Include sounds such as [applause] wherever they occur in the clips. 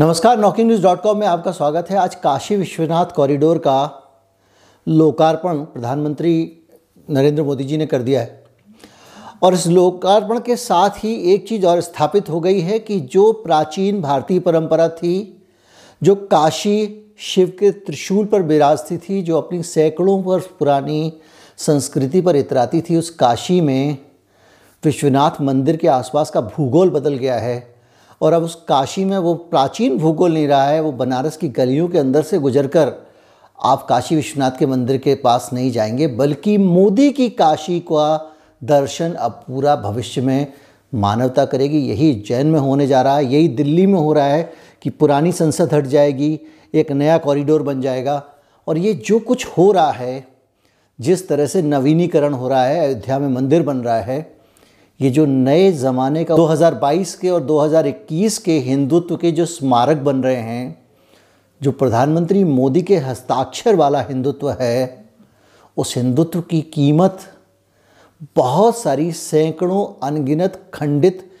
नमस्कार knocking news dot com में आपका स्वागत है। आज काशी विश्वनाथ कॉरिडोर का लोकार्पण प्रधानमंत्री नरेंद्र मोदी जी ने कर दिया है। और इस लोकार्पण के साथ ही एक चीज़ और स्थापित हो गई है कि जो प्राचीन भारतीय परंपरा थी, जो काशी शिव के त्रिशूल पर विराजती थी, जो अपनी सैकड़ों वर्ष पुरानी संस्कृति पर इतराती थी, उस काशी में विश्वनाथ मंदिर के आसपास का भूगोल बदल गया है। और अब उस काशी में वो प्राचीन भूगोल नहीं रहा है, वो बनारस की गलियों के अंदर से गुजरकर आप काशी विश्वनाथ के मंदिर के पास नहीं जाएँगे, बल्कि मोदी की काशी का दर्शन अब पूरा भविष्य में मानवता करेगी। यही जैन में होने जा रहा है, यही दिल्ली में हो रहा है कि पुरानी संसद हट जाएगी, एक नया कॉरिडोर बन जाएगा। और ये जो कुछ हो रहा है, जिस तरह से नवीनीकरण हो रहा है, अयोध्या में मंदिर बन रहा है ये जो नए ज़माने का 2022 के और 2021 के हिंदुत्व के जो स्मारक बन रहे हैं, जो प्रधानमंत्री मोदी के हस्ताक्षर वाला हिंदुत्व है, उस हिंदुत्व की कीमत बहुत सारी सैकड़ों अनगिनत खंडित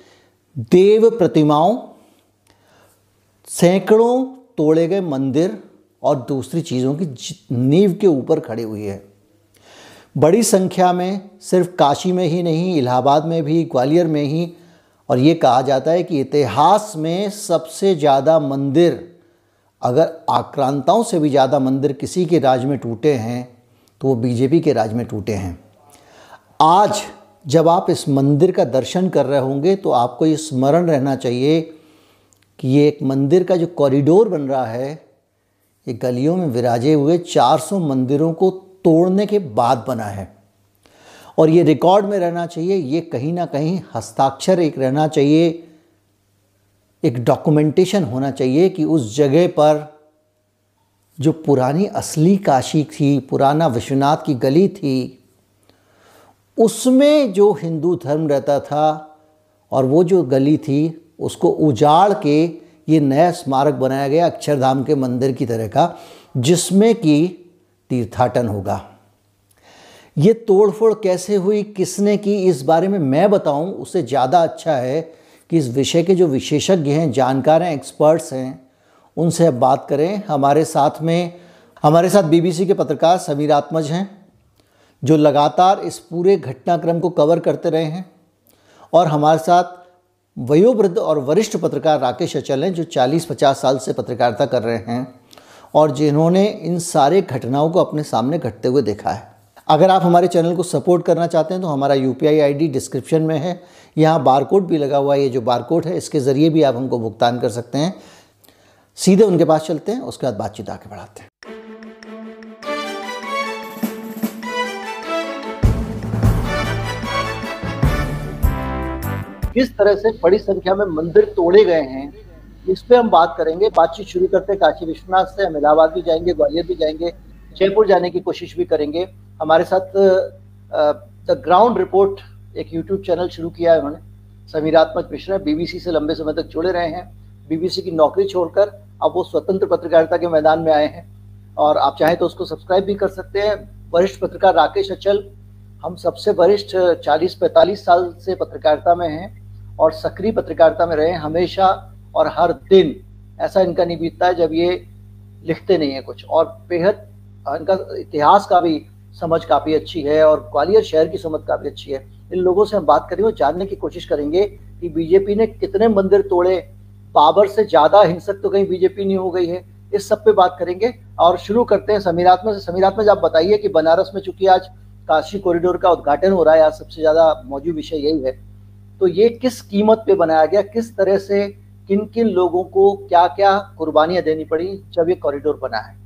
देव प्रतिमाओं, सैकड़ों तोड़े गए मंदिर और दूसरी चीज़ों की नींव के ऊपर खड़ी हुई है। बड़ी संख्या में, सिर्फ़ काशी में ही नहीं, इलाहाबाद में भी, ग्वालियर में ही, और ये कहा जाता है कि इतिहास में सबसे ज़्यादा मंदिर, अगर आक्रांताओं से भी ज़्यादा मंदिर किसी के राज में टूटे हैं तो वो बीजेपी के राज में टूटे हैं। आज जब आप इस मंदिर का दर्शन कर रहे होंगे तो आपको ये स्मरण रहना चाहिए कि ये एक मंदिर का जो कॉरिडोर बन रहा है, ये गलियों में विराजे हुए 400 मंदिरों को तोड़ने के बाद बना है। और ये रिकॉर्ड में रहना चाहिए, ये कहीं ना कहीं हस्ताक्षर एक रहना चाहिए, एक डॉक्यूमेंटेशन होना चाहिए कि उस जगह पर जो पुरानी असली काशी थी, पुराना विश्वनाथ की गली थी, उसमें जो हिंदू धर्म रहता था और वो जो गली थी, उसको उजाड़ के ये नया स्मारक बनाया गया अक्षरधाम के मंदिर की तरह का, जिसमें कि तीर्थाटन होगा। ये तोड़फोड़ कैसे हुई, किसने की, इस बारे में मैं बताऊँ उससे ज़्यादा अच्छा है कि इस विषय के जो विशेषज्ञ हैं, जानकार हैं एक्सपर्ट्स हैं, उनसे बात करें। हमारे साथ में, हमारे साथ बीबीसी के पत्रकार समीर आत्मज हैं, जो लगातार इस पूरे घटनाक्रम को कवर करते रहे हैं। और हमारे साथ वयोवृद्ध और वरिष्ठ पत्रकार राकेश अचल हैं, जो 40-50 साल से पत्रकारिता कर रहे हैं। और जिन्होंने इन सारे घटनाओं को अपने सामने घटते हुए देखा है। अगर आप हमारे चैनल को सपोर्ट करना चाहते हैं तो हमारा यू पी डिस्क्रिप्शन में है। यहाँ बारकोड भी लगा हुआ है, ये जो बारकोड है, इसके ज़रिए भी आप हमको भुगतान कर सकते हैं। सीधे उनके पास चलते हैं, उसके बाद बातचीत आगे बढ़ाते हैं। किस तरह से बड़ी संख्या में मंदिर तोड़े गए हैं इस पर हम बात करेंगे। बातचीत शुरू करते हैं। काशी विश्वनाथ से हम इलाहाबाद भी जाएँगे, ग्वालियर भी जाएँगे, जयपुर जाने की कोशिश भी करेंगे। हमारे साथ द ग्राउंड रिपोर्ट एक यूट्यूब चैनल शुरू किया है उन्होंने। समीरात्मक मिश्रा बीबीसी से लंबे समय तक जुड़े रहे हैं। बीबीसी की नौकरी छोड़कर अब वो स्वतंत्र पत्रकारिता के मैदान में आए हैं। और आप चाहें तो उसको सब्सक्राइब भी कर सकते हैं। वरिष्ठ पत्रकार राकेश अचल, हम सबसे वरिष्ठ 40-45 साल से पत्रकारिता में हैं और सक्रिय पत्रकारिता में रहे हमेशा और हर दिन ऐसा इनका नहीं बीतता है जब ये लिखते नहीं है कुछ। और बेहद इनका इतिहास का भी समझ काफ़ी अच्छी है और ग्वालियर शहर की समझ काफ़ी अच्छी है। इन लोगों से हम बात करेंगे और जानने की कोशिश करेंगे कि बीजेपी ने कितने मंदिर तोड़े। बाबर से ज़्यादा हिंसक तो कहीं बीजेपी नहीं हो गई है। इस सब पे बात करेंगे और शुरू करते हैं समीरात्मा से। समीरात्मा आप बताइए कि बनारस में चूँकि आज काशी कॉरिडोर का उद्घाटन हो रहा है, आज सबसे ज़्यादा मौजूद विषय यही है। तो ये किस कीमत पे बनाया गया? किस तरह से किन किन लोगों को क्या क्या कुर्बानियाँ देनी पड़ी जब ये कॉरिडोर बना है?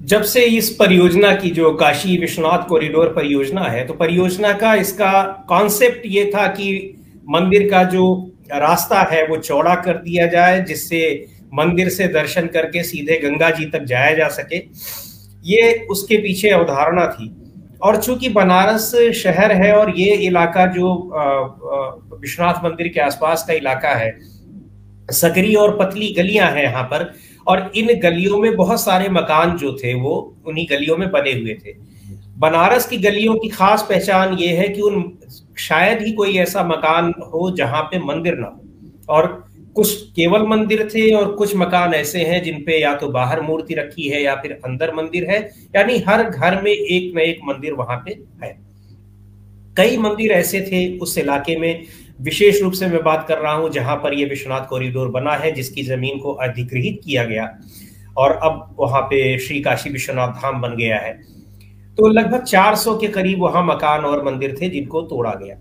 जब से इस परियोजना की जो काशी विश्वनाथ कॉरिडोर परियोजना है तो परियोजना का इसका कॉन्सेप्ट ये था कि मंदिर का जो रास्ता है, वो चौड़ा कर दिया जाए, जिससे मंदिर से दर्शन करके सीधे गंगा जी तक जाया जा सके। ये उसके पीछे अवधारणा थी। और चूँकि बनारस शहर है और ये इलाका जो विश्वनाथ मंदिर के आसपास का इलाका है, सकरी और पतली गलियाँ हैं यहाँ पर, और इन गलियों में बहुत सारे मकान जो थे वो उन्हीं गलियों में बने हुए थे। बनारस की गलियों की खास पहचान ये है कि उन, शायद ही कोई ऐसा मकान हो जहाँ पे मंदिर ना हो। और कुछ केवल मंदिर थे और कुछ मकान ऐसे हैं जिन पे या तो बाहर मूर्ति रखी है या फिर अंदर मंदिर है, यानी हर घर में एक न एक मंदिर वहाँ पे है। कई मंदिर ऐसे थे उस इलाके में, विशेष रूप से मैं बात कर रहा हूँ जहाँ पर यह विश्वनाथ कॉरिडोर बना है, जिसकी ज़मीन को अधिग्रहित किया गया और अब वहाँ पे श्री काशी विश्वनाथ धाम बन गया है। तो लगभग 400 के करीब वहाँ मकान और मंदिर थे जिनको तोड़ा गया।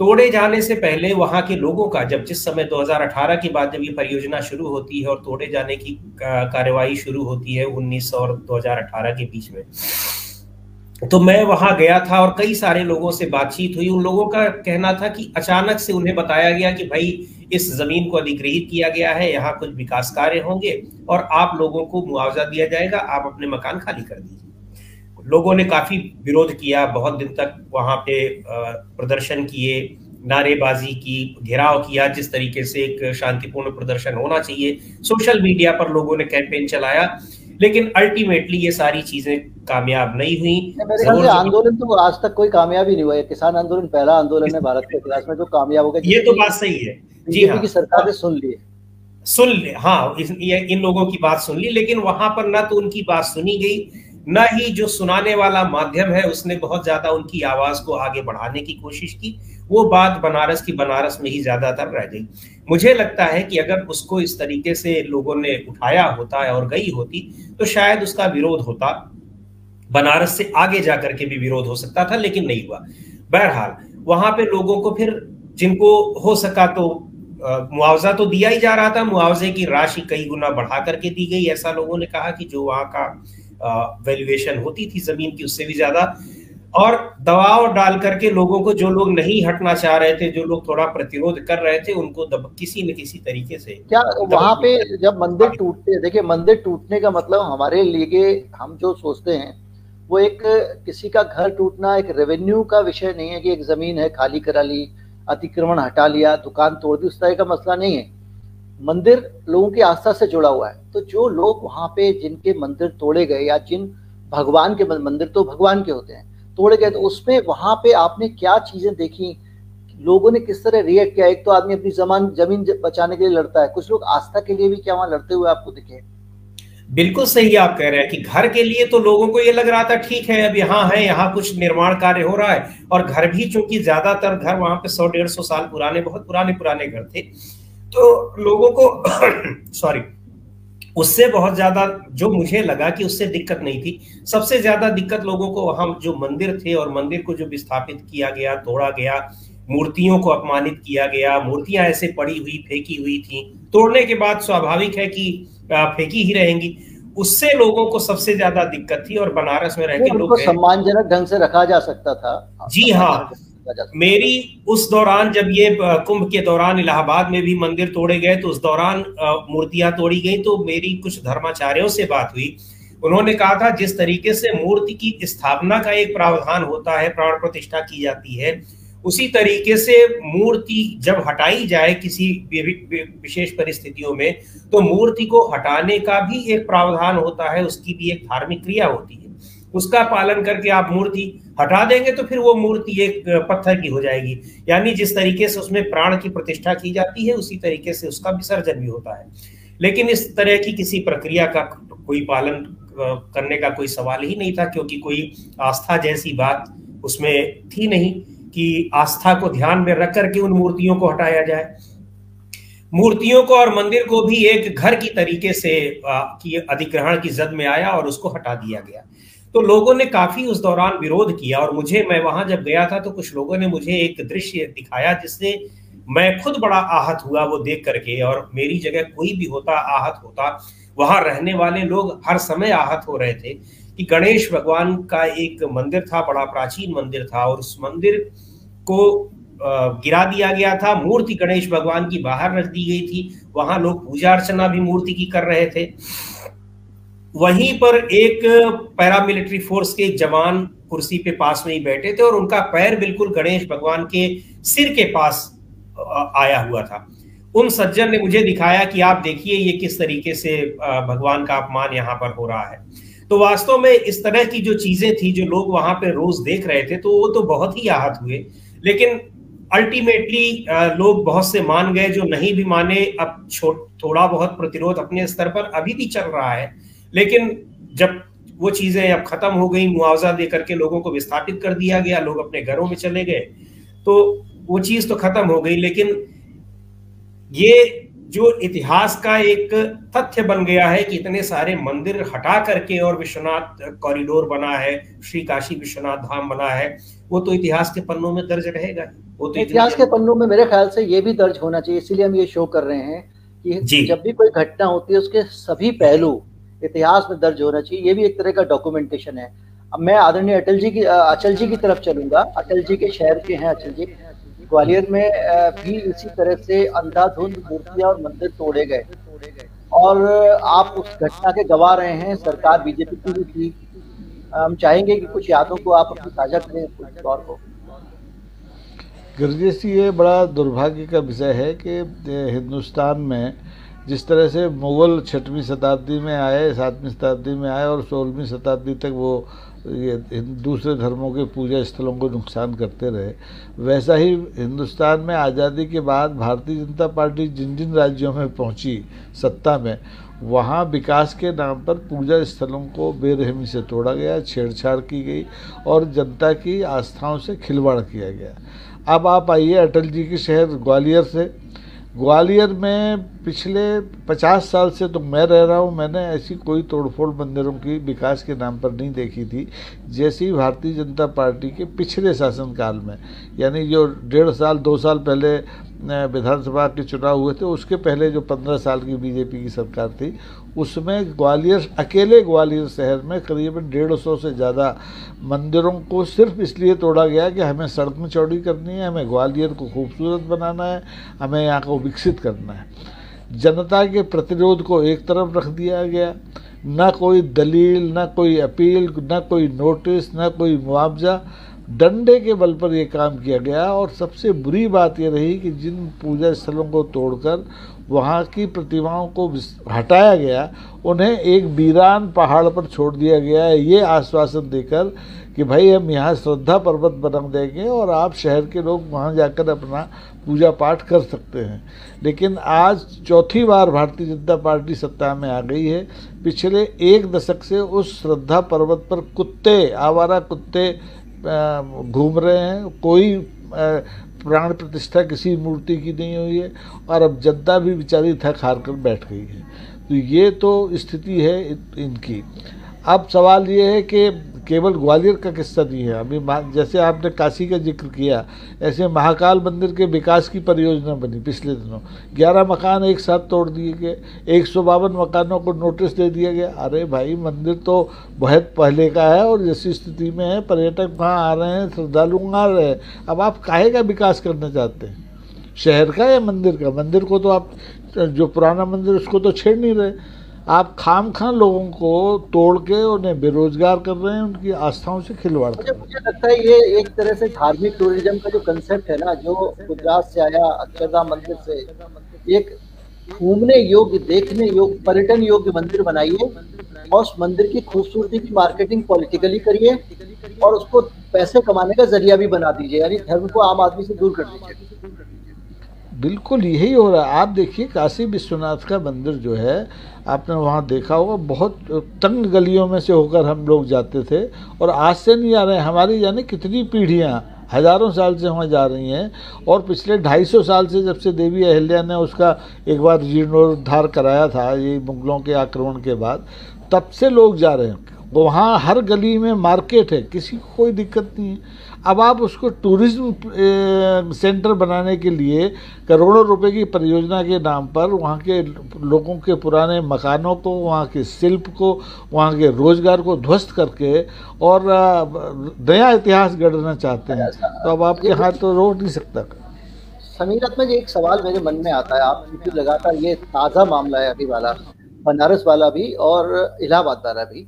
तोड़े जाने से पहले वहाँ के लोगों का, जब जिस समय 2018 के बाद जब ये परियोजना शुरू होती है और तोड़े जाने की कार्यवाही शुरू होती है 1900 और 2018 के बीच में तो मैं वहाँ गया था और कई सारे लोगों से बातचीत हुई। उन लोगों का कहना था कि अचानक से उन्हें बताया गया कि भाई, इस ज़मीन को अधिग्रहित किया गया है, यहाँ कुछ विकास कार्य होंगे और आप लोगों को मुआवजा दिया जाएगा, आप अपने मकान खाली कर दीजिए। लोगों ने काफ़ी विरोध किया बहुत दिन तक वहाँ पे प्रदर्शन किए नारेबाजी की घेराव किया जिस तरीके से एक शांतिपूर्ण प्रदर्शन होना चाहिए। सोशल मीडिया पर लोगों ने कैंपेन चलाया लेकिन अल्टीमेटली ये सारी चीज़ें कामयाब नहीं हुई। आंदोलन तो आज तक कोई कामयाबी नहीं हुआ है। किसान आंदोलन पहला आंदोलन है भारत के इतिहास में जो कामयाब हो गया ये तो बात सही है। जी हाँ। की सरकार ने सुन ली। सुन ले हाँ इन लोगों की बात सुन ली लेकिन वहाँ पर ना तो उनकी बात सुनी गई न ही जो सुनाने वाला माध्यम है, उसने बहुत ज़्यादा उनकी आवाज़ को आगे बढ़ाने की कोशिश की। वो बात बनारस की बनारस में ही ज़्यादातर रह गई। मुझे लगता है कि अगर उसको इस तरीके से लोगों ने उठाया होता है और गई होती तो शायद उसका विरोध होता। बनारस से आगे जाकर के भी विरोध हो सकता था, लेकिन नहीं हुआ। बहरहाल, वहाँ पे लोगों को फिर जिनको हो सका तो मुआवजा तो दिया ही जा रहा था। मुआवजे की राशि कई गुना बढ़ा करके दी गई, ऐसा लोगों ने कहा कि जो वहाँ का वैल्यूएशन होती थी ज़मीन की उससे भी ज़्यादा। और दबाव डाल करके लोगों को जो लोग नहीं हटना चाह रहे थे जो लोग थोड़ा प्रतिरोध कर रहे थे उनको दब, किसी न किसी तरीके से क्या वहाँ पे जब मंदिर टूटते देखिए मंदिर टूटने का मतलब हमारे लिए हम जो सोचते हैं वो एक किसी का घर टूटना एक रेवेन्यू का विषय नहीं है कि एक ज़मीन है खाली करा ली अतिक्रमण हटा लिया दुकान तोड़ दी उस तरह का मसला नहीं है। मंदिर लोगों की आस्था से जुड़ा हुआ है। तो जो लोग वहाँ पे जिनके मंदिर तोड़े गए या जिन भगवान के मंदिर तो भगवान के होते हैं, तोड़े गए तो उसमें वहाँ पे आपने क्या चीज़ें देखी? लोगों ने किस तरह रिएक्ट किया? एक तो आदमी अपनी जमान, ज़मीन बचाने के लिए लड़ता है। कुछ लोग आस्था के लिए भी क्या वहाँ लड़ते हुए आपको दिखे? बिल्कुल सही आप कह रहे हैं कि घर के लिए तो लोगों को ये लग रहा था, ठीक है, अब यहाँ है, यहाँ कुछ निर्माण कार्य हो रहा है। और घर भी चूँकि ज़्यादातर घर वहाँ पे सौ डेढ़ सौ साल पुराने, बहुत पुराने पुराने घर थे। तो लोगों को [coughs] सॉरी उससे बहुत ज़्यादा जो मुझे लगा कि उससे दिक्कत नहीं थी सबसे ज़्यादा दिक्कत लोगों को वहाँ जो मंदिर थे और मंदिर को जो विस्थापित किया गया तोड़ा गया मूर्तियों को अपमानित किया गया मूर्तियाँ ऐसे पड़ी हुई फेंकी हुई थी तोड़ने के बाद स्वाभाविक है कि फेंकी ही रहेंगी उससे लोगों को सबसे ज़्यादा दिक्कत थी और बनारस में रह के लोग सम्मानजनक ढंग से रखा जा सकता था। जी हाँ मेरी उस दौरान जब ये कुंभ के दौरान इलाहाबाद में भी मंदिर तोड़े गए तो उस दौरान मूर्तियाँ तोड़ी गई तो मेरी कुछ धर्माचार्यों से बात हुई। उन्होंने कहा था, जिस तरीके से मूर्ति की स्थापना का एक प्रावधान होता है, प्राण प्रतिष्ठा की जाती है, उसी तरीके से मूर्ति जब हटाई जाए किसी विशेष परिस्थितियों में तो मूर्ति को हटाने का भी एक प्रावधान होता है, उसकी भी एक धार्मिक क्रिया होती है। उसका पालन करके आप मूर्ति हटा देंगे तो फिर वो मूर्ति एक पत्थर की हो जाएगी। यानी जिस तरीके से उसमें प्राण की प्रतिष्ठा की जाती है, उसी तरीके से उसका विसर्जन भी होता है। लेकिन इस तरह की किसी प्रक्रिया का कोई पालन करने का कोई सवाल ही नहीं था, क्योंकि कोई आस्था जैसी बात उसमें थी नहीं कि आस्था को ध्यान में रख करके उन मूर्तियों को हटाया जाए। मूर्तियों को और मंदिर को भी एक घर की तरीके से की अधिग्रहण की जद में आया और उसको हटा दिया गया। तो लोगों ने काफ़ी उस दौरान विरोध किया और मुझे, मैं वहाँ जब गया था तो कुछ लोगों ने मुझे एक दृश्य दिखाया जिससे मैं खुद बड़ा आहत हुआ वो देख करके और मेरी जगह कोई भी होता, आहत होता। वहाँ रहने वाले लोग हर समय आहत हो रहे थे कि गणेश भगवान का एक मंदिर था, बड़ा प्राचीन मंदिर था और उस मंदिर को गिरा दिया गया था। मूर्ति गणेश भगवान की बाहर रख दी गई थी। वहाँ लोग पूजा अर्चना भी मूर्ति की कर रहे थे। वहीं पर एक पैरामिलिट्री फोर्स के जवान कुर्सी पे पास में ही बैठे थे और उनका पैर बिल्कुल गणेश भगवान के सिर के पास आया हुआ था। उन सज्जन ने मुझे दिखाया कि आप देखिए ये किस तरीके से भगवान का अपमान यहाँ पर हो रहा है। तो वास्तव में इस तरह की जो चीज़ें थी, जो लोग वहाँ पे रोज देख रहे थे तो वो तो बहुत ही आहत हुए। लेकिन अल्टीमेटली लोग बहुत से मान गए, जो नहीं भी माने, अब थोड़ा बहुत प्रतिरोध अपने स्तर पर अभी भी चल रहा है। लेकिन जब वो चीज़ें अब खत्म हो गई मुआवजा दे करके लोगों को विस्थापित कर दिया गया लोग अपने घरों में चले गए तो वो चीज़ तो खत्म हो गई लेकिन ये जो इतिहास का एक तथ्य बन गया है कि इतने सारे मंदिर हटा करके और विश्वनाथ कॉरिडोर बना है श्री काशी विश्वनाथ धाम बना है वो तो इतिहास के पन्नों में दर्ज रहेगा वो तो इतिहास के पन्नों में मेरे ख्याल से ये भी दर्ज होना चाहिए इसीलिए हम ये शो कर रहे हैं कि जब भी कोई घटना होती है उसके सभी पहलू इतिहास में दर्ज होना चाहिए। ये भी एक तरह का डॉक्यूमेंटेशन है। अब मैं आदरणीय अटल जी की अचल जी की तरफ़ चलूँगा। अटल जी के शहर के हैं अचल जी। ग्वालियर में भी इसी तरह से अंधाधुंध मूर्तियाँ और मंदिर तोड़े गए। और आप उस घटना के गवाह रहे हैं। सरकार बीजेपी की भी थी। हम चाहेंगे कि कुछ यादों को आप अपनी साझा करें उस दौर को। गिरजेश ये बड़ा दुर्भाग्य का विषय है कि हिंदुस्तान में जिस तरह से मुग़ल छठवीं शताब्दी में आए, सातवीं शताब्दी में आए और सोलहवीं शताब्दी तक वो ये दूसरे धर्मों के पूजा स्थलों को नुकसान करते रहे। वैसा ही हिंदुस्तान में आज़ादी के बाद भारतीय जनता पार्टी जिन जिन राज्यों में पहुँची सत्ता में, वहाँ विकास के नाम पर पूजा स्थलों को बेरहमी से तोड़ा गया, छेड़छाड़ की गई और जनता की आस्थाओं से खिलवाड़ किया गया। अब आप आइए अटल जी के शहर ग्वालियर से। ग्वालियर में पिछले पचास साल से तो मैं रह रहा हूँ, मैंने ऐसी कोई तोड़फोड़ मंदिरों की विकास के नाम पर नहीं देखी थी, जैसी भारतीय जनता पार्टी के पिछले शासनकाल में। यानी जो डेढ़ साल, दो साल पहले विधानसभा के चुनाव हुए थे, उसके पहले जो पंद्रह साल की बीजेपी की सरकार थी, उसमें ग्वालियर, अकेले ग्वालियर शहर में करीबन डेढ़ सौ से ज़्यादा मंदिरों को सिर्फ़ इसलिए तोड़ा गया कि हमें सड़क में चौड़ी करनी है, हमें ग्वालियर को खूबसूरत बनाना है, हमें यहाँ को विकसित करना है। जनता के प्रतिरोध को एक तरफ़ रख दिया गया। न कोई दलील, न कोई अपील, न कोई नोटिस, न कोई मुआवजा डंडे के बल पर यह काम किया गया और सबसे बुरी बात यह रही कि जिन पूजा स्थलों को तोड़कर वहाँ की प्रतिमाओं को हटाया गया, उन्हें एक वीरान पहाड़ पर छोड़ दिया गया है। ये आश्वासन देकर कि भाई हम यहाँ श्रद्धा पर्वत बना देंगे और आप शहर के लोग वहाँ जाकर अपना पूजा पाठ कर सकते हैं। लेकिन आज चौथी बार भारतीय जनता पार्टी सत्ता में आ गई है। पिछले एक दशक से उस श्रद्धा पर्वत पर कुत्ते, आवारा कुत्ते घूम रहे हैं। कोई प्राण प्रतिष्ठा किसी मूर्ति की नहीं हुई है और अब जनता भी बेचारी थक हार कर बैठ गई है। तो ये तो स्थिति है इनकी। अब सवाल ये है कि केवल ग्वालियर का किस्सा नहीं है। अभी जैसे आपने काशी का ज़िक्र किया, ऐसे महाकाल मंदिर के विकास की परियोजना बनी पिछले दिनों। ग्यारह मकान एक साथ तोड़ दिए गए, एक सौ बावन मकानों को नोटिस दे दिया गया। अरे भाई, मंदिर तो बहुत पहले का है और जैसी स्थिति में है, पर्यटक वहाँ आ रहे हैं, श्रद्धालु आ रहे हैं। अब आप काहे का विकास करना चाहते हैं? शहर का या मंदिर का? मंदिर को तो आप, जो पुराना मंदिर, उसको तो छेड़ नहीं रहे। आप खाम खान लोगों को तोड़ के उन्हें बेरोजगार कर रहे हैं उनकी आस्थाओं से खिलवाड़ कर मुझे लगता है ये एक तरह से धार्मिक टूरिज़्म का जो कंसेप्ट है ना जो गुजरात से आया अक्षरधाम मंदिर से एक घूमने योग्य देखने योग्य पर्यटन योग्य मंदिर बनाइए और उस मंदिर की खूबसूरती की मार्केटिंग पॉलिटिकली करिए और उसको पैसे कमाने का ज़रिया भी बना दीजिए यानी धर्म को आम आदमी से दूर कर दीजिए। बिल्कुल यही हो रहा है। आप देखिए काशी विश्वनाथ का मंदिर जो है आपने वहाँ देखा होगा, बहुत तंग गलियों में से होकर हम लोग जाते थे और आज से नहीं आ रहे, हमारी यानी कितनी पीढ़ियाँ हज़ारों साल से वहाँ जा रही हैं और पिछले ढाई सौ साल से जब से देवी अहिल्या ने उसका एक बार जीर्णोद्धार कराया था, ये मुगलों के आक्रमण के बाद, तब से लोग जा रहे हैं। वहाँ हर गली में मार्केट है, किसी को कोई दिक्कत नहीं है। अब आप उसको टूरिज़्म सेंटर बनाने के लिए करोड़ों रुपए की परियोजना के नाम पर वहाँ के लोगों के पुराने मकानों को वहाँ के शिल्प को वहाँ के रोज़गार को ध्वस्त करके और नया इतिहास गढ़ना चाहते हैं। तो अब आपके हाथ तो रोक नहीं सकता। समीर में एक सवाल मेरे मन में आता है आप क्योंकि लगातार ये ताज़ा मामला है अभी वाला बनारस वाला भी और इलाहाबाद वाला भी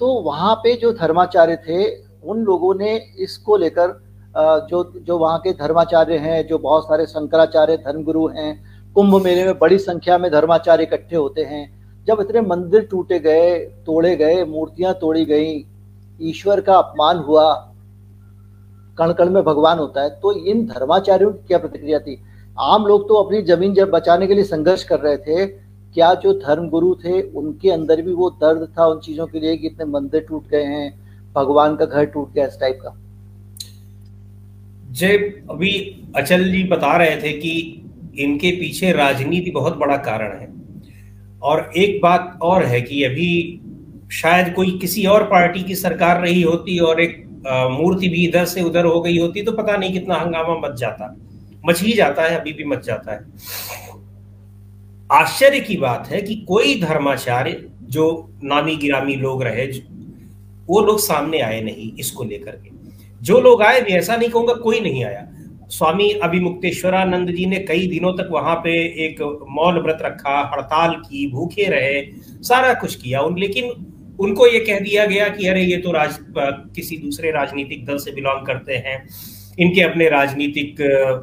तो वहाँ पे जो धर्माचार्य थे उन लोगों ने इसको लेकर जो जो वहाँ के धर्माचार्य हैं, जो बहुत सारे शंकराचार्य, धर्मगुरु हैं, कुंभ मेले में बड़ी संख्या में धर्माचार्य इकट्ठे होते हैं। जब इतने मंदिर टूटे गए, तोड़े गए, मूर्तियाँ तोड़ी गई, ईश्वर का अपमान हुआ कण कण में भगवान होता है तो इन धर्माचार्यों की क्या प्रतिक्रिया थी? आम लोग तो अपनी ज़मीन जब बचाने के लिए संघर्ष कर रहे थे, क्या जो धर्म गुरु थे, उनके अंदर भी वो दर्द था उन चीज़ों के लिए कि इतने मंदिर टूट गए हैं भगवान का घर टूट गया इस टाइप का। जय, अभी अचल जी बता रहे थे कि इनके पीछे राजनीति बहुत बड़ा कारण है। और एक बात और है कि अभी शायद कोई किसी और पार्टी की सरकार रही होती और एक मूर्ति भी इधर से उधर हो गई होती तो पता नहीं कितना हंगामा मच जाता। मच ही जाता है, अभी भी मच जाता है। आश्चर्य की बात है कि कोई धर्माचार्य जो नामी गिरामी लोग रहे वो लोग सामने आए नहीं इसको लेकर के। जो लोग आए भी ऐसा नहीं कहूँगा कोई नहीं आया। स्वामी अभिमुक्तेश्वरानंद जी ने कई दिनों तक वहाँ पे एक मौन व्रत रखा, हड़ताल की, भूखे रहे, सारा कुछ किया उन, लेकिन उनको ये कह दिया गया कि अरे ये तो राज किसी दूसरे राजनीतिक दल से बिलोंग करते हैं। इनके अपने राजनीतिक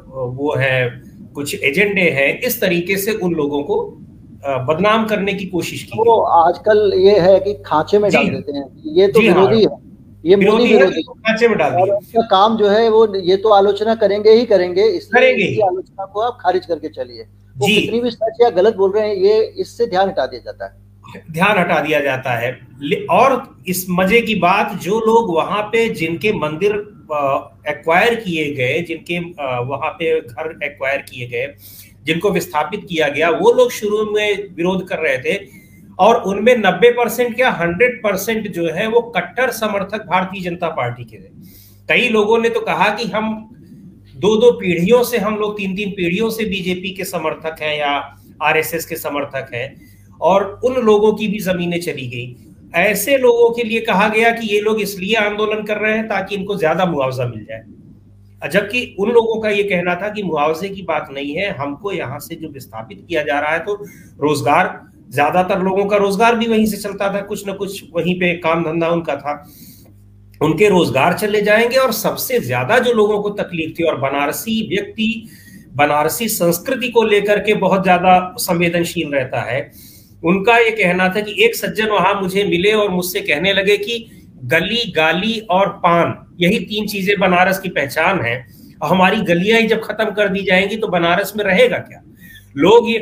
वो है, कुछ एजेंडे हैं। इस तरीके से उन लोगों को बदनाम करने की कोशिश की तो आजकल ये है कि खांचे में डाल देते हैं। ये तो विरोधी हाँ। है। ये मोदी विरोधी खांचे में डाल उनका काम जो है वो ये तो आलोचना करेंगे ही करेंगे इसलिए आलोचना को आप खारिज करके चलिए। वो कितनी भी सच या गलत बोल रहे हैं ये इससे ध्यान हटा दिया जाता है। ध्यान हटा दिया जाता है। और इस मज़े की बात जो लोग वहाँ पे जिनके मंदिर एक्वायर किए गए जिनके वहाँ पे घर एक्वायर किए गए जिनको विस्थापित किया गया, वो लोग शुरू में विरोध कर रहे थे और उनमें 90 परसेंट या 100 परसेंट जो है वो कट्टर समर्थक भारतीय जनता पार्टी के थे। कई लोगों ने तो कहा कि हम दो दो पीढ़ियों से, हम लोग तीन तीन पीढ़ियों से बीजेपी के समर्थक हैं या आरएसएस के समर्थक हैं और उन लोगों की भी जमीनें चली गई। ऐसे लोगों के लिए कहा गया कि ये लोग इसलिए आंदोलन कर रहे हैं ताकि इनको ज़्यादा मुआवजा मिल जाए। जबकि उन लोगों का ये कहना था कि मुआवजे की बात नहीं है, हमको यहाँ से जो विस्थापित किया जा रहा है तो रोज़गार, ज़्यादातर लोगों का रोज़गार भी वहीं से चलता था, कुछ ना कुछ वहीं पे काम धंधा उनका था। उनके रोज़गार चले जाएँगे और सबसे ज़्यादा जो लोगों को तकलीफ़ थी और बनारसी व्यक्ति, बनारसी संस्कृति को लेकर के बहुत ज़्यादा संवेदनशील रहता है, उनका ये कहना था कि एक सज्जन वहाँ मुझे मिले और मुझसे कहने लगे कि गली गाली और पान यही तीन चीज़ें बनारस की पहचान है। और हमारी गलियाँ ही जब खत्म कर दी जाएँगी तो बनारस में रहेगा क्या? लोग ये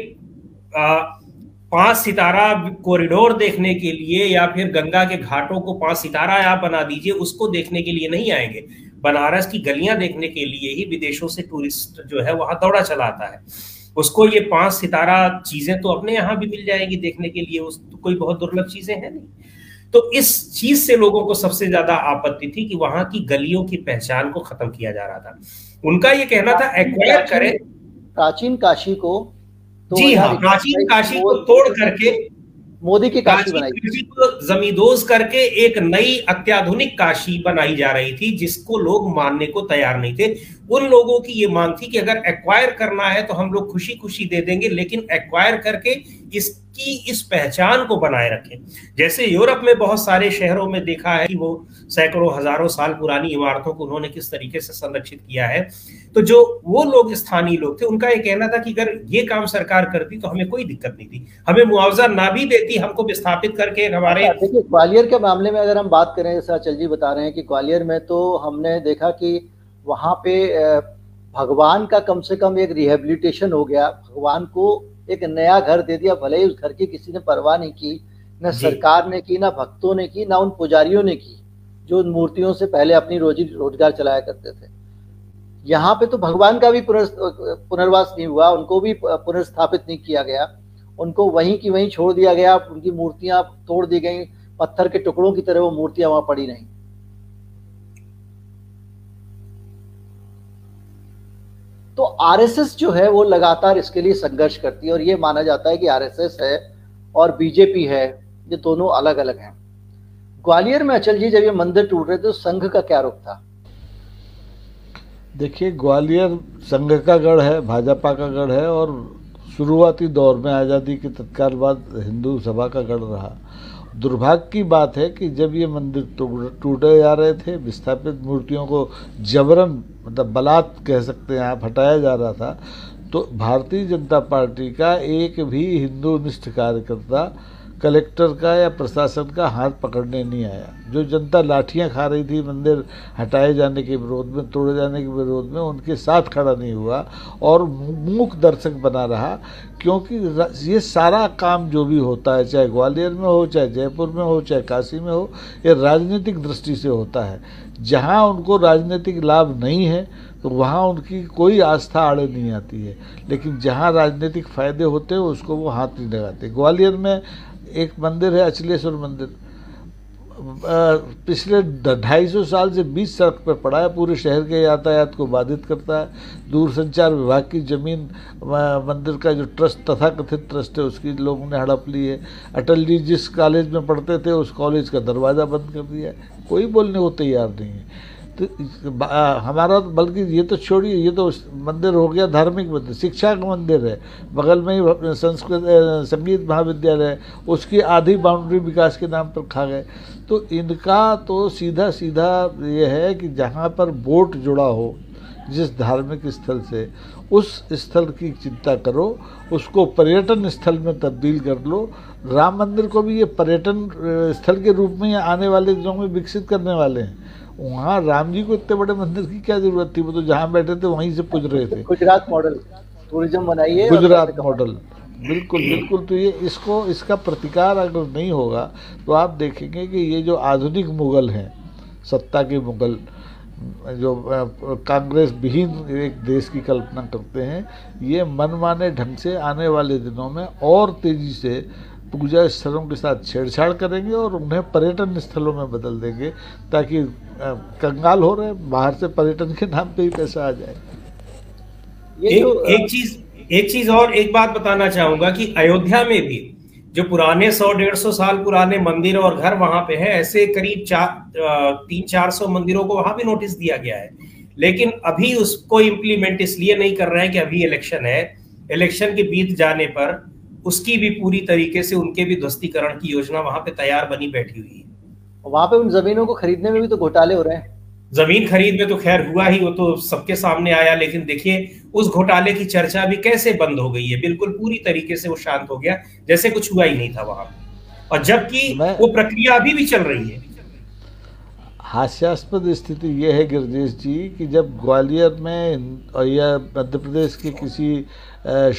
आ, पाँच सितारा कॉरिडोर देखने के लिए या फिर गंगा के घाटों को पाँच सितारा आप बना दीजिए उसको देखने के लिए नहीं आएँगे। बनारस की गलियाँ देखने के लिए ही विदेशों से टूरिस्ट जो है वहाँ दौड़ा चलाता है। उसको ये पाँच सितारा चीज़ें तो अपने यहाँ भी मिल जाएगी देखने के लिए उस तो कोई बहुत दुर्लभ चीज़ें हैं नहीं। तो इस चीज़ से लोगों को सबसे ज़्यादा आपत्ति थी कि वहाँ की गलियों की पहचान को खत्म किया जा रहा था। उनका ये कहना था एक्वायर करें। प्राचीन काशी को तो जी हाँ प्राचीन काशी को तोड़ करके मोदी की काशी बनाई काशी को जमींदोज करके एक नई अत्याधुनिक काशी बनाई जा रही थी जिसको लोग मानने को तैयार नहीं थे। उन लोगों की ये मांग थी कि अगर एक्वायर करना है तो हम लोग खुशी खुशी दे देंगे लेकिन एक्वायर करके इसकी इस पहचान को बनाए रखें। जैसे यूरोप में बहुत सारे शहरों में देखा है कि वो सैकड़ों हज़ारों साल पुरानी इमारतों को उन्होंने किस तरीके से संरक्षित किया है। तो जो वो लोग स्थानीय लोग थे उनका ये कहना था कि अगर ये काम सरकार करती तो हमें कोई दिक्कत नहीं थी। हमें मुआवजा ना भी देती हमको विस्थापित करके हमारे हाँ, देखिए ग्वालियर के मामले में अगर हम बात करें जैसे अचल जी बता रहे हैं कि ग्वालियर में तो हमने देखा कि वहाँ पे भगवान का कम से कम एक रिहेबिलिटेशन हो गया। भगवान को एक नया घर दे दिया भले ही उस घर की किसी ने परवाह नहीं की न सरकार ने की ना भक्तों ने की ना उन पुजारियों ने की जो उन मूर्तियों से पहले अपनी रोजी रोज़गार चलाया करते थे। यहाँ पे तो भगवान का भी पुनर्वास नहीं हुआ उनको भी पुनर्स्थापित नहीं किया गया। उनको वहीं की वहीं छोड़ दिया गया उनकी मूर्तियाँ तोड़ दी गई पत्थर के टुकड़ों की तरह वो मूर्तियाँ वहाँ पड़ी नहीं तो आरएसएस जो है वो लगातार इसके लिए संघर्ष करती है और ये माना जाता है कि आरएसएस है और बीजेपी है, ये दोनों अलग अलग हैं। ग्वालियर में, अचल जी, जब ये मंदिर टूट रहे थे तो संघ का क्या रुख था? देखिए, ग्वालियर संघ का गढ़ है, भाजपा का गढ़ है और शुरुआती दौर में आज़ादी के तत्काल बाद हिंदू सभा का गढ़ रहा। दुर्भाग्य की बात है कि जब ये मंदिर टूटे जा रहे थे, विस्थापित मूर्तियों को जबरन मतलब बलात् कह सकते हैं आप, हटाया जा रहा था तो भारतीय जनता पार्टी का एक भी हिंदू निष्ठ कार्यकर्ता कलेक्टर का या प्रशासन का हाथ पकड़ने नहीं आया। जो जनता लाठियाँ खा रही थी मंदिर हटाए जाने के विरोध में, तोड़े जाने के विरोध में, उनके साथ खड़ा नहीं हुआ और मूक दर्शक बना रहा, क्योंकि ये सारा काम जो भी होता है, चाहे ग्वालियर में हो, चाहे जयपुर में हो, चाहे काशी में हो, ये राजनीतिक दृष्टि से होता है। जहाँ उनको राजनीतिक लाभ नहीं है तो वहाँ उनकी कोई आस्था आड़े नहीं आती है। लेकिन जहाँ राजनीतिक फ़ायदे होते हैं, उसको वो हाथ नहीं लगाते। ग्वालियर में एक मंदिर है, अचलेश्वर मंदिर। पिछले ढाई सौ साल से बीस सड़क पर पड़ा है, पूरे शहर के यातायात को बाधित करता है। दूरसंचार विभाग की ज़मीन मंदिर का जो ट्रस्ट तथा कथित ट्रस्ट है, उसकी लोगों ने हड़प ली है। अटल जी जिस कॉलेज में पढ़ते थे, उस कॉलेज का दरवाज़ा बंद कर दिया है। कोई बोलने को तैयार नहीं है। तो हमारा तो बल्कि ये तो छोड़िए, ये तो मंदिर हो गया धार्मिक मंदिर, शिक्षा का मंदिर है। बगल में ही संस्कृत संगीत महाविद्यालय उसकी आधी बाउंड्री विकास के नाम पर खा गए। तो इनका तो सीधा सीधा ये है कि जहाँ पर बोट जुड़ा हो, जिस धार्मिक स्थल से, उस स्थल की चिंता करो, उसको पर्यटन स्थल में तब्दील कर लो। राम मंदिर को भी ये पर्यटन स्थल के रूप में आने वाले दिनों में विकसित करने वाले हैं। वहाँ राम जी को इतने बड़े मंदिर की क्या ज़रूरत थी? वो तो जहाँ बैठे थे वहीं से पूज रहे थे। गुजरात मॉडल। टूरिज़्म बनाइए गुजरात मॉडल। बिल्कुल [coughs] बिल्कुल। तो ये इसको इसका प्रतिकार अगर नहीं होगा तो आप देखेंगे कि ये जो आधुनिक मुगल हैं सत्ता के मुगल जो कांग्रेस विहीन एक देश की कल्पना करते हैं ये मनमाने ढंग से आने वाले दिनों में और तेज़ी से पूजा स्थलों के साथ छेड़छाड़ करेंगे और उन्हें पर्यटन स्थलों में बदल देंगे ताकि कंगाल हो रहे बाहर से पर्यटन के नाम पे ही पैसा आ जाए। ये एक, एक चीज़ एक चीज़ और एक बात बताना चाहूँगा कि अयोध्या में भी जो पुराने सौ डेढ़ सौ साल पुराने मंदिर और घर वहाँ पे है ऐसे करीब चार तीन चार सौ मंदिरों को वहाँ भी नोटिस दिया गया है। लेकिन अभी उसको इम्प्लीमेंट इसलिए नहीं कर रहे हैं कि अभी इलेक्शन है। इलेक्शन के बीत जाने पर उसकी भी पूरी तरीके से उनके भी ध्वस्तीकरण की योजना वहाँ पे तैयार बनी बैठी हुई है। वहाँ पे उन जमीनों को खरीदने में भी तो घोटाले हो रहे हैं। ज़मीन खरीद में तो खैर हुआ ही वो तो सबके सामने आया लेकिन देखिए उस घोटाले की चर्चा भी कैसे बंद हो गई है? बिल्कुल पूरी तरीके से वो शांत हो गया जैसे कुछ हुआ ही नहीं था वहाँ और जबकि वो प्रक्रिया अभी भी चल रही है। हास्यास्पद स्थिति यह है गिरजेश जी कि जब ग्वालियर में या मध्य प्रदेश के किसी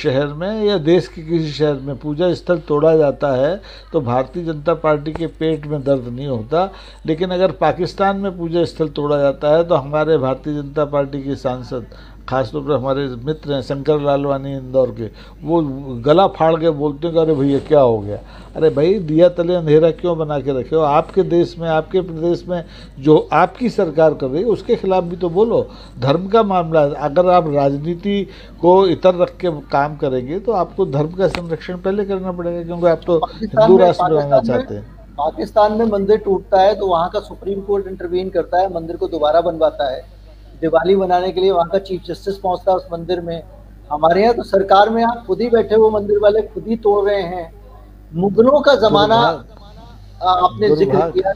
शहर में या देश के किसी शहर में पूजा स्थल तोड़ा जाता है तो भारतीय जनता पार्टी के पेट में दर्द नहीं होता। लेकिन अगर पाकिस्तान में पूजा स्थल तोड़ा जाता है तो हमारे भारतीय जनता पार्टी के सांसद खासतौर पर हमारे मित्र हैं शंकर लालवानी इंदौर के वो गला फाड़ के बोलते हैं अरे भैया क्या हो गया? अरे भाई दिया तले अंधेरा क्यों बना के रखे हो? आपके देश में आपके प्रदेश में जो आपकी सरकार कर रही है उसके खिलाफ भी तो बोलो। धर्म का मामला अगर आप राजनीति को इतर रख के काम करेंगे तो आपको धर्म का संरक्षण पहले करना पड़ेगा क्योंकि आप तो हिंदू राष्ट्र बनाना चाहते हैं। पाकिस्तान में मंदिर टूटता है तो वहाँ का सुप्रीम कोर्ट इंटरवीन करता है मंदिर को दोबारा बनवाता है। दिवाली मनाने के लिए वहाँ का चीफ जस्टिस पहुँचता है उस मंदिर में। हमारे यहाँ तो सरकार में आप खुद ही बैठे हुए मंदिर वाले खुद ही तोड़ रहे हैं। मुगलों का जमाना आपने ज़िक्र किया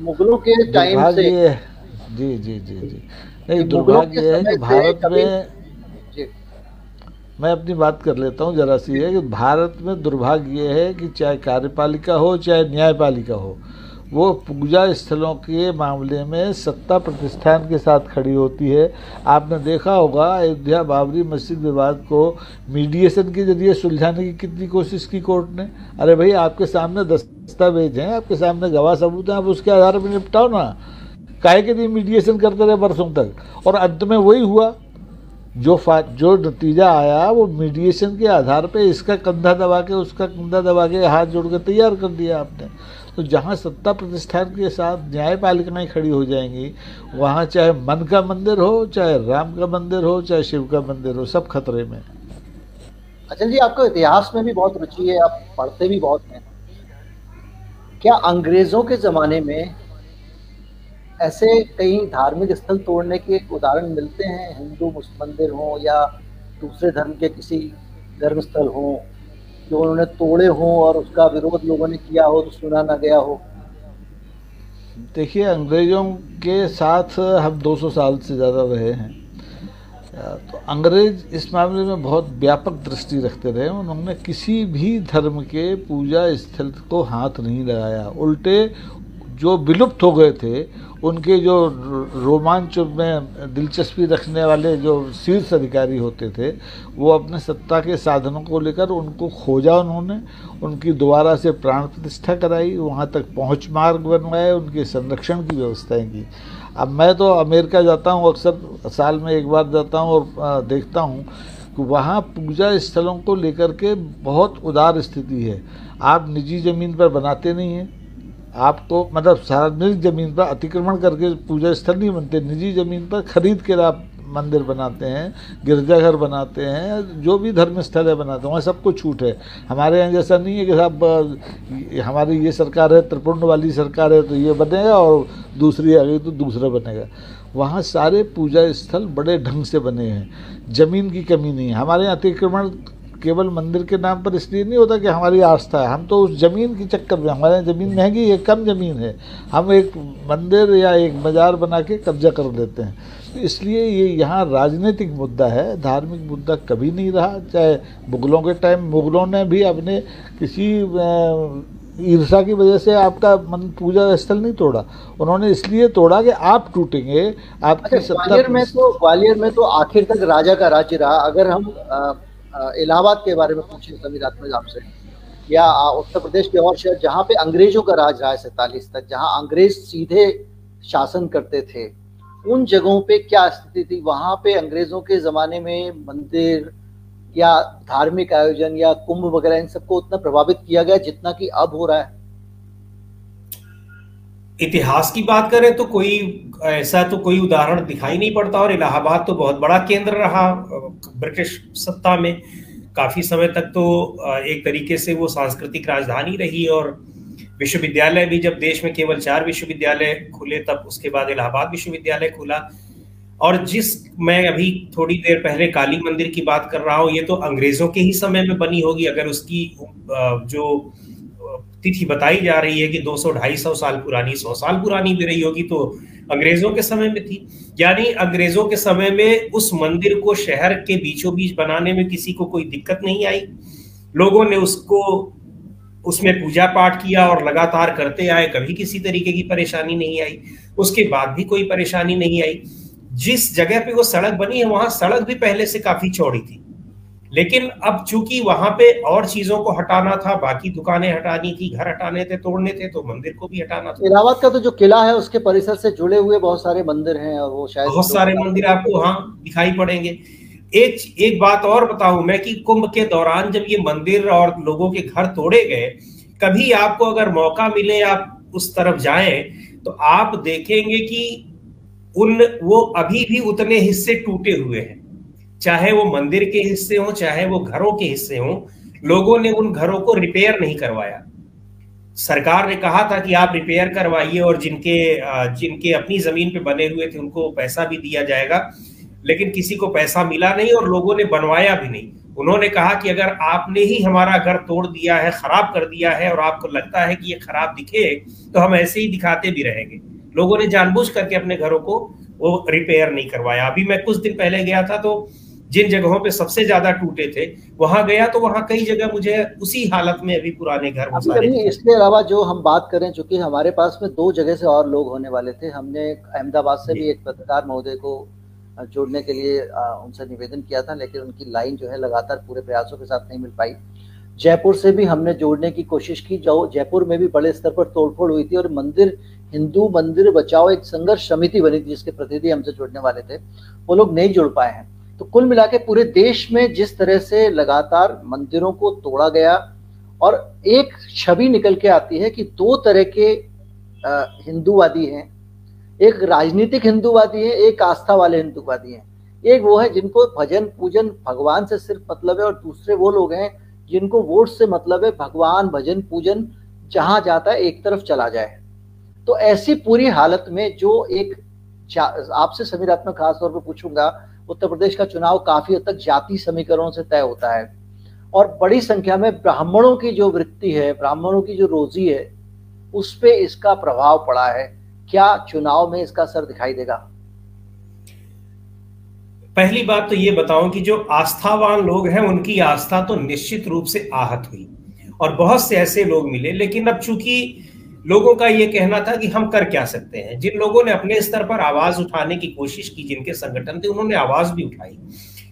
मुगलों के टाइम से जी जी जी जी। नहीं दुर्भाग्य है कि भारत में मैं अपनी बात कर लेता हूँ जरा सी है कि भारत में दुर्भाग्य है कि चाहे कार्यपालिका हो चाहे न्यायपालिका हो वो पूजा स्थलों के मामले में सत्ता प्रतिष्ठान के साथ खड़ी होती है। आपने देखा होगा, अयोध्या बाबरी मस्जिद विवाद को मीडिएशन के ज़रिए सुलझाने की कितनी कोशिश की कोर्ट ने? अरे भाई, आपके सामने दस्तावेज़ हैं, आपके सामने गवाह सबूत हैं, आप उसके आधार पर निपटाओ ना। काहे के लिए मीडिएशन करते रहे बरसों तक? और अंत में वही हुआ। जो फा, जो नतीजा आया, वो मीडिएशन के आधार पे इसका कंधा दबा के, उसका कंधा दबा के हाथ जोड़ के तैयार कर दिया आपने। तो जहाँ सत्ता प्रतिष्ठान के साथ न्यायपालिकाएँ खड़ी हो जाएँगी, वहाँ चाहे मन का मंदिर हो, चाहे राम का मंदिर हो, चाहे शिव का मंदिर हो, सब खतरे में अचल जी, आपको इतिहास में भी बहुत रुचि है, आप पढ़ते भी बहुत हैं। क्या अंग्रेज़ों के ज़माने में ऐसे कई धार्मिक स्थल तोड़ने के उदाहरण मिलते हैं? हिंदू मंदिर हो या दूसरे धर्म के किसी धर्म स्थल हों जो उन्होंने तोड़े हों और उसका विरोध लोगों ने किया हो तो सुना ना गया हो। देखिए, अंग्रेज़ों के साथ हम 200 साल से ज़्यादा रहे हैं। तो अंग्रेज़ इस मामले में बहुत व्यापक दृष्टि रखते रहे। उन्होंने किसी भी धर्म के पूजा स्थल को हाथ नहीं लगाया। उल्टे जो विलुप्त हो गए थे, उनके जो रोमांच में दिलचस्पी रखने वाले जो शीर्ष अधिकारी होते थे, वो अपने सत्ता के साधनों को लेकर उनको खोजा उन्होंने, उनकी दोबारा से प्राण प्रतिष्ठा कराई, वहाँ तक पहुँच मार्ग बनवाए, उनके संरक्षण की व्यवस्थाएँ की। अब मैं तो अमेरिका जाता हूँ, अक्सर साल में एक बार जाता हूँ और देखता हूँ कि वहाँ पूजा स्थलों को लेकर के बहुत उदार स्थिति है। आप निजी ज़मीन पर बनाते नहीं हैं। आपको मतलब सार्वजनिक ज़मीन पर अतिक्रमण करके पूजा स्थल नहीं बनते, निजी ज़मीन पर खरीद कर आप मंदिर बनाते हैं, गिरजाघर बनाते हैं जो भी धर्म स्थल है बनाते हैं, वहाँ सबको छूट है। हमारे यहाँ जैसा नहीं है कि साहब हमारी ये सरकार है त्रिपुंड वाली सरकार है तो ये बनेगा और दूसरी आ गई तो दूसरा बनेगा। वहाँ सारे पूजा स्थल बड़े ढंग से बने हैं, ज़मीन की कमी नहीं है। हमारे यहाँ अतिक्रमण केवल मंदिर के नाम पर इसलिए नहीं होता कि हमारी आस्था है। हम तो उस ज़मीन की चक्कर में हमारे ज़मीन महँगी है कम ज़मीन है। हम एक मंदिर या एक बाज़ार बना के कब्जा कर लेते हैं। तो इसलिए ये यहाँ राजनीतिक मुद्दा है धार्मिक मुद्दा कभी नहीं रहा। चाहे मुग़लों के टाइम मुग़लों ने भी अपने किसी ईर्षा की वजह से आपका मन पूजा स्थल नहीं तोड़ा। उन्होंने इसलिए तोड़ा कि आप टूटेंगे आपकी अच्छा, ग्वालियर में तो ग्वालियर में तो आखिर तक राजा का राज्य रहा। अगर हम इलाहाबाद के बारे में पूछे समीर आत्मज आपसे। या उत्तर प्रदेश के और शहर जहाँ पे अंग्रेज़ों का राज रहा है सैतालीस तक, जहाँ अंग्रेज़ सीधे शासन करते थे, उन जगहों पे क्या स्थिति थी? वहाँ पे अंग्रेज़ों के जमाने में मंदिर या धार्मिक आयोजन या कुंभ वगैरह इन सबको उतना प्रभावित किया गया जितना कि अब हो रहा है। इतिहास की बात करें तो कोई, ऐसा तो कोई उदाहरण दिखाई नहीं पड़ता और इलाहाबाद तो बहुत बड़ा केंद्र रहा, ब्रिटिश सत्ता में। काफ़ी समय तक तो एक तरीके से वो सांस्कृतिक राजधानी रही और विश्वविद्यालय भी जब देश में केवल चार विश्वविद्यालय खुले, तब उसके बाद इलाहाबाद विश्वविद्यालय खुला। और जिस, मैं अभी थोड़ी देर पहले काली मंदिर की बात कर रहा हूँ, ये तो अंग्रेज़ों के ही समय में बनी होगी, अगर उसकी जो तिथि बताई जा रही है कि 200 250 साल पुरानी 100 साल पुरानी भी रही होगी तो अंग्रेज़ों के समय में थी। यानी अंग्रेज़ों के समय में उस मंदिर को शहर के बीचों बीच बनाने में किसी को कोई दिक्कत नहीं आई। लोगों ने उसको, उसमें पूजा पाठ किया और लगातार करते आए, कभी किसी तरीके की परेशानी नहीं आई। उसके बाद भी कोई परेशानी नहीं आई। जिस जगह पे वो सड़क बनी है, वहाँ सड़क भी पहले से काफ़ी चौड़ी थी। लेकिन अब चूँकि वहाँ पे और चीज़ों को हटाना था बाकी दुकानें हटानी थी घर हटाने थे तोड़ने थे तो मंदिर को भी हटाना था। इलाहाबाद का तो जो किला है उसके परिसर से जुड़े हुए बहुत सारे मंदिर हैं और वो शायद बहुत सारे मंदिर आपको हाँ दिखाई पड़ेंगे। एक एक बात और बताऊँ मैं कि कुंभ के दौरान जब ये मंदिर और लोगों के घर तोड़े गए कभी आपको अगर मौका मिले आप उस तरफ़ जाएँ तो आप देखेंगे कि उन वो अभी भी उतने हिस्से टूटे हुए हैं। चाहे वो मंदिर के हिस्से हो, चाहे वो घरों के हिस्से हो, लोगों ने उन घरों को रिपेयर नहीं करवाया। सरकार ने कहा था कि आप रिपेयर करवाइए और जिनके जिनके अपनी ज़मीन पे बने हुए थे, उनको पैसा भी दिया जाएगा, लेकिन किसी को पैसा मिला नहीं और लोगों ने बनवाया भी नहीं। उन्होंने कहा कि अगर आपने ही हमारा घर तोड़ दिया है, खराब कर दिया है और आपको लगता है कि ये खराब दिखे तो हम ऐसे ही दिखाते भी रहेंगे। लोगों ने जानबूझ करके अपने घरों को वो रिपेयर नहीं करवाया। अभी मैं कुछ दिन पहले गया था तो जिन जगहों पे सबसे ज़्यादा टूटे थे वहाँ गया तो वहाँ कई जगह मुझे उसी हालत में अभी पुराने घर इसके अलावा जो हम बात करें चूँकि हमारे पास में दो जगह से और लोग होने वाले थे हमने अहमदाबाद से भी एक पत्रकार महोदय को जोड़ने के लिए उनसे निवेदन किया था लेकिन उनकी लाइन जो है लगातार पूरे प्रयासों के साथ नहीं मिल पाई। जयपुर से भी हमने जोड़ने की कोशिश की जो जयपुर में भी बड़े स्तर पर तोड़फोड़ हुई थी और मंदिर हिंदू मंदिर बचाओ एक संघर्ष समिति बनी थी जिसके प्रतिनिधि हमसे जुड़ने वाले थे। वो लोग नहीं जुड़ पाए हैं। तो कुल मिला के पूरे देश में जिस तरह से लगातार मंदिरों को तोड़ा गया और एक छवि निकल के आती है कि दो तरह के हिंदूवादी हैं। एक राजनीतिक हिंदूवादी है, एक आस्था वाले हिंदूवादी हैं। एक वो है जिनको भजन पूजन भगवान से सिर्फ़ मतलब है और दूसरे वो लोग हैं जिनको वोट से मतलब है भगवान, भजन पूजन जहाँ जाता है, एक तरफ़ चला जाए। तो ऐसी पूरी हालत में जो एक आपसे समीर आप खास तौर पर पूछूँगा उत्तर प्रदेश का चुनाव काफ़ी हद तक जाति समीकरणों से तय होता है। और बड़ी संख्या में ब्राह्मणों की जो वृत्ति है, ब्राह्मणों की जो रोजी है, उस पर इसका प्रभाव पड़ा है। क्या चुनाव में इसका असर दिखाई देगा? पहली बात तो ये बताऊँ कि जो आस्थावान लोग हैं, उनकी आस्था तो निश्चित रूप से आहत हुई। और बहुत से ऐसे लोग मिले, लेकिन अब चूँकि लोगों का ये कहना था कि हम कर क्या सकते हैं। जिन लोगों ने अपने स्तर पर आवाज़ उठाने की कोशिश की, जिनके संगठन थे, उन्होंने आवाज़ भी उठाई।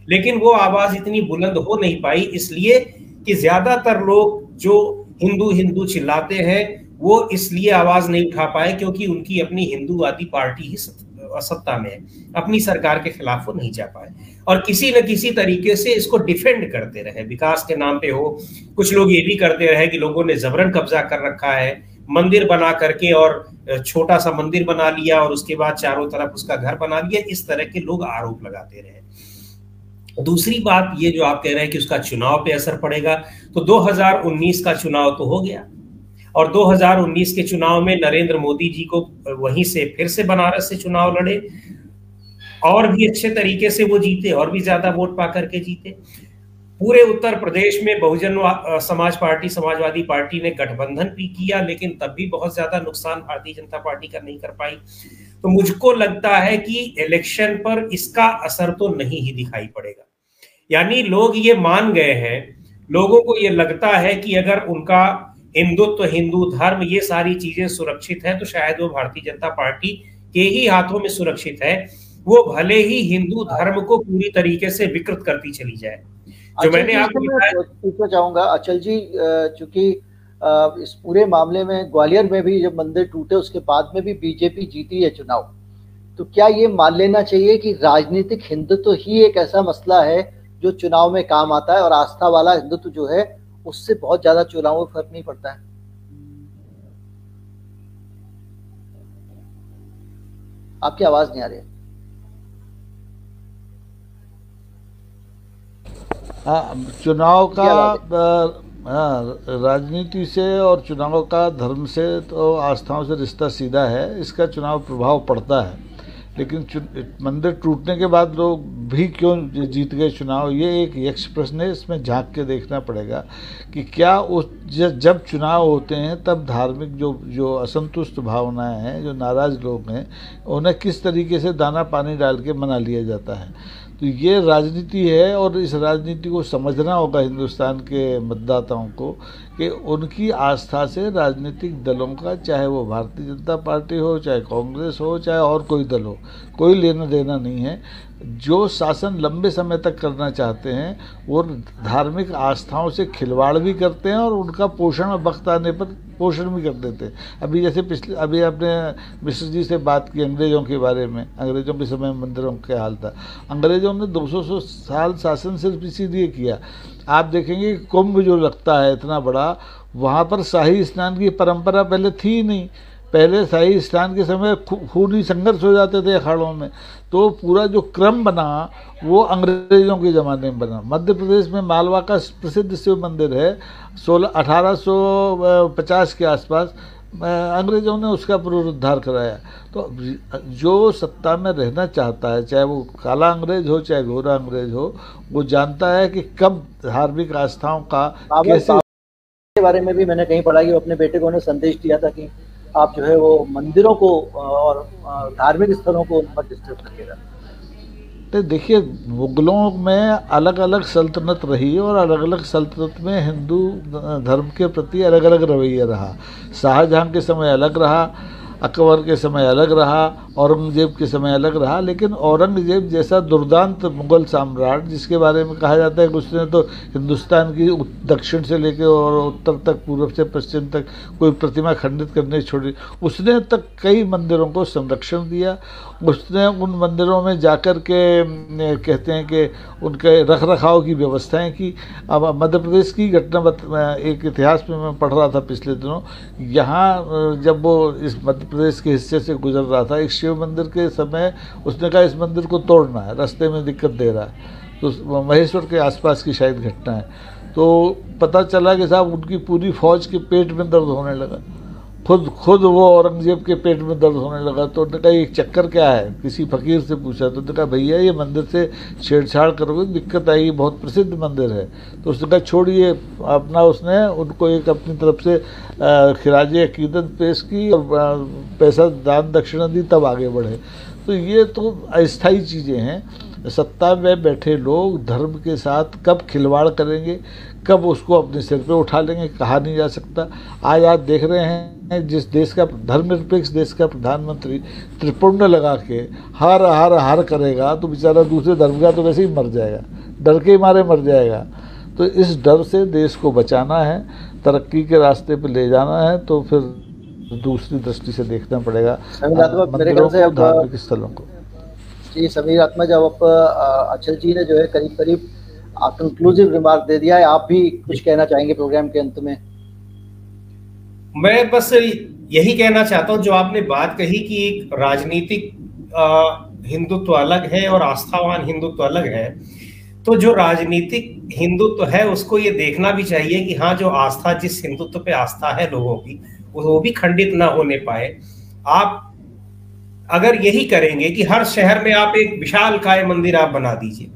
लेकिन वो आवाज़ इतनी बुलंद हो नहीं पाई, इसलिए कि ज़्यादातर लोग जो हिंदू हिंदू चिल्लाते हैं, वो इसलिए आवाज़ नहीं उठा पाए क्योंकि उनकी अपनी हिंदूवादी पार्टी ही सत्ता में है। अपनी सरकार के खिलाफ वो नहीं जा पाए। और किसी न किसी तरीके से इसको डिफेंड करते रहे। विकास के नाम पे हो, कुछ लोग ये भी करते रहे कि लोगों ने जबरन कब्जा कर रखा है। मंदिर बना करके और छोटा सा मंदिर बना लिया और उसके बाद चारों तरफ़ उसका घर बना लिया, इस तरह के लोग आरोप लगाते रहे। दूसरी बात ये जो आप कह रहे हैं कि उसका चुनाव पे असर पड़ेगा तो 2019 का चुनाव तो हो गया। और 2019 के चुनाव में नरेंद्र मोदी जी को वहीं से फिर से बनारस से चुनाव लड़े और भी अच्छे तरीके से वो जीते और भी ज़्यादा वोट पा करके जीते। पूरे उत्तर प्रदेश में बहुजन समाज पार्टी, समाजवादी पार्टी ने गठबंधन भी किया, लेकिन तब भी बहुत ज़्यादा नुकसान भारतीय जनता पार्टी का नहीं कर पाई। तो मुझको लगता है कि इलेक्शन पर इसका असर तो नहीं ही दिखाई पड़ेगा। यानी लोग ये मान गए हैं, लोगों को ये लगता है कि अगर उनका हिंदुत्व, हिंदू धर्म ये सारी चीज़ें सुरक्षित है तो शायद वो भारतीय जनता पार्टी के ही हाथों में सुरक्षित है। वो भले ही हिंदू धर्म को पूरी तरीके से विकृत करती चली जाए। जो मैंने आपको पूछना चाहूँगा अचल जी चूँकि इस पूरे मामले में ग्वालियर में भी जब मंदिर टूटे उसके बाद में भी बीजेपी जीती है चुनाव तो क्या ये मान लेना चाहिए कि राजनीतिक हिंदुत्व ही एक ऐसा मसला है जो चुनाव में काम आता है और आस्था वाला हिंदुत्व जो है उससे बहुत ज़्यादा चुनाव में फ़र्क नहीं पड़ता है? आपकी आवाज़ नहीं आ रही है। चुनाव का राजनीति से और चुनाव का धर्म से तो आस्थाओं से रिश्ता सीधा है इसका चुनाव प्रभाव पड़ता है। लेकिन मंदिर टूटने के बाद लोग भी क्यों जीत गए चुनाव ये एक यक्ष प्रश्न है इसमें झाँक के देखना पड़ेगा कि क्या उस जब चुनाव होते हैं तब धार्मिक जो जो असंतुष्ट भावनाएँ हैं जो नाराज़ लोग हैं उन्हें किस तरीके से दाना पानी डाल के मना लिया जाता है। तो ये राजनीति है और इस राजनीति को समझना होगा हिंदुस्तान के मतदाताओं को कि उनकी आस्था से राजनीतिक दलों का, चाहे वो भारतीय जनता पार्टी हो, चाहे कांग्रेस हो, चाहे और कोई दल हो, कोई लेना देना नहीं है। जो शासन लंबे समय तक करना चाहते हैं, वो धार्मिक आस्थाओं से खिलवाड़ भी करते हैं और उनका पोषण वक्त आने पर पोषण भी कर देते हैं। अभी जैसे पिछले, अभी आपने मिश्र जी से बात की अंग्रेज़ों के बारे में, अंग्रेज़ों के समय मंदिरों के हाल था। अंग्रेज़ों ने 200 साल शासन सिर्फ़ इसीलिए किया। आप देखेंगे कुंभ जो लगता है इतना बड़ा, वहाँ पर शाही स्नान की परंपरा पहले थी ही नहीं। पहले शाही स्नान के समय खूनी संघर्ष हो जाते थे अखाड़ों में। तो पूरा जो क्रम बना वो अंग्रेज़ों के ज़माने में बना। मध्य प्रदेश में मालवा का प्रसिद्ध शिव मंदिर है सोलह अठारह सौ पचास के आसपास। अंग्रेज़ों ने उसका पुनरुद्धार कराया। तो जो सत्ता में रहना चाहता है चाहे वो काला अंग्रेज़ हो चाहे गोरा अंग्रेज़ हो वो जानता है कि कब धार्मिक आस्थाओं का कैसे के बारे में भी मैंने कहीं पढ़ा कि अपने बेटे को उन्हें संदेश दिया था कि आप जो है वो मंदिरों को और धार्मिक स्थलों को मत डिस्टर्ब करिएगा तो देखिए, मुगलों में अलग अलग सल्तनत रही और अलग अलग सल्तनत में हिंदू धर्म के प्रति अलग अलग रवैया रहा। शाहजहां के समय अलग रहा, अकबर के समय अलग रहा औरंगज़ेब के समय अलग रहा, लेकिन औरंगज़ेब जैसा दुर्दांत मुगल सम्राट, जिसके बारे में कहा जाता है कि उसने तो हिंदुस्तान की दक्षिण से लेकर और उत्तर तक, पूर्व से पश्चिम तक कोई प्रतिमा खंडित करने छोड़ी, उसने तक कई मंदिरों को संरक्षण दिया। उसने उन मंदिरों में जाकर के कहते हैं कि उनके रख रखाव की व्यवस्थाएँ की। अब मध्य प्रदेश की घटना एक इतिहास में मैं पढ़ रहा था पिछले दिनों। यहाँ, जब वो इस मध्य प्रदेश के हिस्से से गुजर रहा था, एक शिव मंदिर के समय उसने कहा, इस मंदिर को तोड़ना है, रास्ते में दिक्कत दे रहा है। तो महेश्वर के आसपास की शायद घटना है। तो पता चला कि साहब उनकी पूरी फौज के पेट में दर्द होने लगा। खुद खुद वो औरंगज़ेब के पेट में दर्द होने लगा तो उन्होंने कहा, एक चक्कर क्या है? किसी फकीर से पूछा तो उन्होंने कहा, भैया, ये मंदिर से छेड़छाड़ करोगे, दिक्कत आई, बहुत प्रसिद्ध मंदिर है। तो उसने कहा, छोड़िए, अपना उसने, उनको एक अपनी तरफ़ से खराज अकीदत पेश की और पैसा दान दक्षिणा दी, तब आगे बढ़े। तो ये तो अस्थाई चीज़ें हैं। सत्ता में बैठे लोग धर्म के साथ कब खिलवाड़ करेंगे? कब उसको अपने सिर पे उठा लेंगे कहा नहीं जा सकता। आज आप देख रहे हैं जिस देश का धर्मनिरपेक्ष देश का प्रधानमंत्री त्रिपुण्य लगा के हर हर हर करेगा तो बेचारा दूसरे धर्म का तो वैसे ही मर जाएगा। डर के मारे मर जाएगा। तो इस डर से देश को बचाना है तरक्की के रास्ते पे ले जाना है तो फिर दूसरी दृष्टि से देखना पड़ेगा। धार्मिक स्थलों को। जी समीर आत्मा जब आप अचल जी ने जो है करीब करीब कंक्लूसिव रिमार्क दे दिया है। आप भी कुछ कहना चाहेंगे प्रोग्राम के अंत में? मैं बस यही कहना चाहता हूँ, जो आपने बात कही कि एक राजनीतिक हिंदुत्व अलग है और आस्थावान हिंदुत्व अलग है तो जो राजनीतिक हिंदुत्व है, उसको ये देखना भी चाहिए कि हाँ जो आस्था, जिस हिंदुत्व पे आस्था है लोगों की, वो भी खंडित ना होने पाए। आप अगर यही करेंगे कि हर शहर में आप एक विशाल काय मंदिर आप बना दीजिए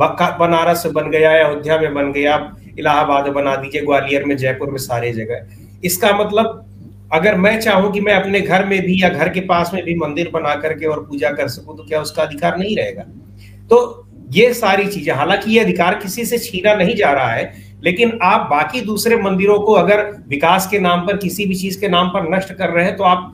बनारस बन गया अयोध्या में बन गया इलाहाबाद बना दीजिए, ग्वालियर में, जयपुर में सारे जगह इसका मतलब अगर मैं चाहूँ कि मैं अपने घर में भी या घर के पास में भी मंदिर बना करके और पूजा कर सकूँ तो क्या उसका अधिकार नहीं रहेगा? तो ये सारी चीज़ें, हालाँकि ये अधिकार किसी से छीना नहीं जा रहा है, लेकिन आप बाकी दूसरे मंदिरों को अगर विकास के नाम पर, किसी भी चीज़ के नाम पर नष्ट कर रहे हैं तो आप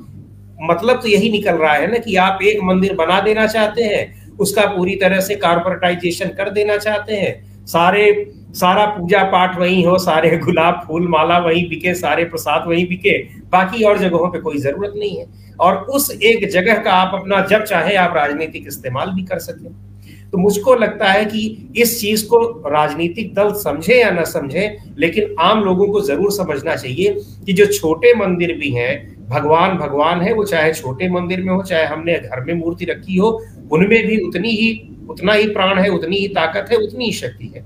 मतलब तो यही निकल रहा है ना कि आप एक मंदिर बना देना चाहते हैं उसका पूरी तरह से कारपोरेटाइजेशन कर देना चाहते हैं। सारे, सारा पूजा पाठ वहीं हो, सारे [laughs] गुलाब फूल, माला वहीं बिके, सारे प्रसाद वहीं बिके, बाकी और जगहों पे कोई ज़रूरत नहीं है। और उस एक जगह का आप अपना, जब चाहे आप राजनीतिक इस्तेमाल भी कर सकें। तो मुझको लगता है कि इस चीज़ को राजनीतिक दल समझे या ना समझे, लेकिन आम लोगों को ज़रूर समझना चाहिए कि जो छोटे मंदिर भी हैं, भगवान भगवान है, वो चाहे छोटे मंदिर में हो, चाहे हमने घर में मूर्ति रखी हो उनमें भी उतनी ही उतना ही प्राण है उतनी ही ताकत है उतनी ही शक्ति है।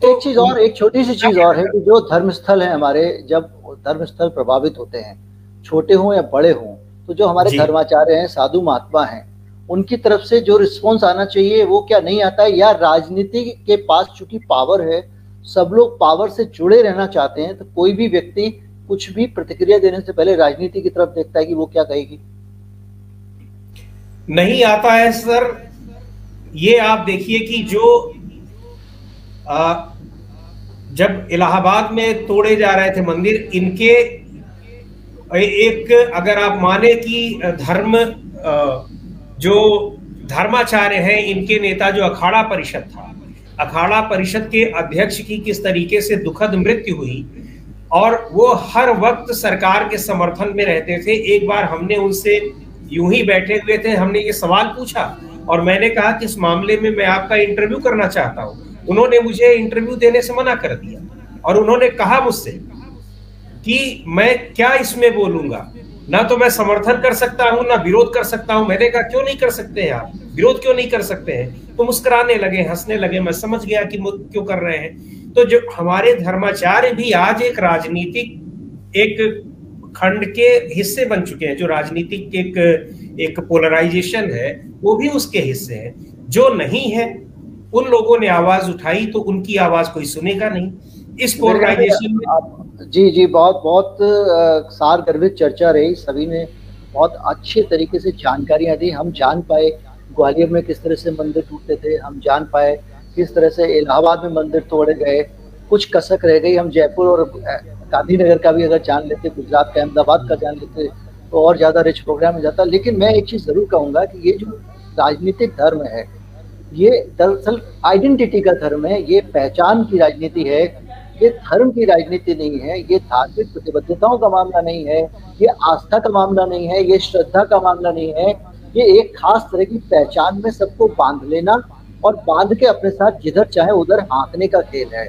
तो एक चीज़ और एक छोटी सी चीज़ और है कि जो धर्म स्थल है हमारे जब धर्म स्थल प्रभावित होते हैं छोटे हों या बड़े हों तो जो हमारे धर्माचार्य हैं साधु महात्मा हैं उनकी तरफ़ से जो रिस्पॉन्स आना चाहिए वो क्या नहीं आता? है या राजनीति के पास चूँकि पावर है सब लोग पावर से जुड़े रहना चाहते हैं तो कोई भी व्यक्ति कुछ भी प्रतिक्रिया देने से पहले राजनीति की तरफ़ देखता है कि वो क्या कहेगी। नहीं आता है सर। ये आप देखिए कि जो आ, जब इलाहाबाद में तोड़े जा रहे थे मंदिर इनके एक अगर आप माने कि धर्म जो धर्माचार्य हैं इनके नेता जो अखाड़ा परिषद था अखाड़ा परिषद के अध्यक्ष की किस तरीके से दुखद मृत्यु हुई और वो हर वक्त सरकार के समर्थन में रहते थे एक बार हमने उनसे यूँ ही बैठे हुए थे, हमने ये सवाल पूछा और मैंने कहा कि इस मामले में मैं आपका इंटरव्यू करना चाहता हूँ। उन्होंने मुझे इंटरव्यू देने से मना कर दिया और उन्होंने कहा मुझसे कि मैं क्या इसमें बोलूँगा? ना तो मैं समर्थन कर सकता हूँ, ना विरोध कर सकता हूँ। मैंने कहा, क्यों नहीं कर सकते हैं आप? विरोध क्यों नहीं कर सकते हैं? तो मुस्कुराने लगे, हंसने लगे, मैं समझ गया कि क्यों कर रहे हैं। तो जो हमारे धर्माचार्य भी आज एक राजनीतिक, एक खंड के हिस्से बन चुके हैं जो राजनीतिक एक एक पोलराइजेशन है वो भी उसके हिस्से है। जो नहीं है उन लोगों ने आवाज़ उठाई तो उनकी आवाज़ कोई सुनेगा नहीं। इस पोलराइजेशन में जी जी बहुत बहुत सार गर्भित चर्चा रही। सभी ने बहुत अच्छे तरीके से जानकारियाँ दी। हम जान पाए ग्वालियर में किस तरह से मंदिर टूटते थे। हम जान पाए किस तरह से इलाहाबाद में मंदिर तोड़े गए। कुछ कसक रह गई। हम जयपुर और गांधीनगर का भी अगर जान लेते, गुजरात का, अहमदाबाद का जान लेते तो और ज़्यादा रिच प्रोग्राम हो जाता। लेकिन मैं एक चीज़ ज़रूर कहूँगा कि ये जो राजनीतिक धर्म है, ये दरअसल आइडेंटिटी का धर्म है, ये पहचान की राजनीति है, ये धर्म की राजनीति नहीं है, ये धार्मिक प्रतिबद्धताओं का मामला नहीं है, ये आस्था का मामला नहीं है, ये श्रद्धा का मामला नहीं है। ये एक खास तरह की पहचान में सबको बाँध लेना और बाँध के अपने साथ जिधर चाहे उधर हाँकने का खेल है।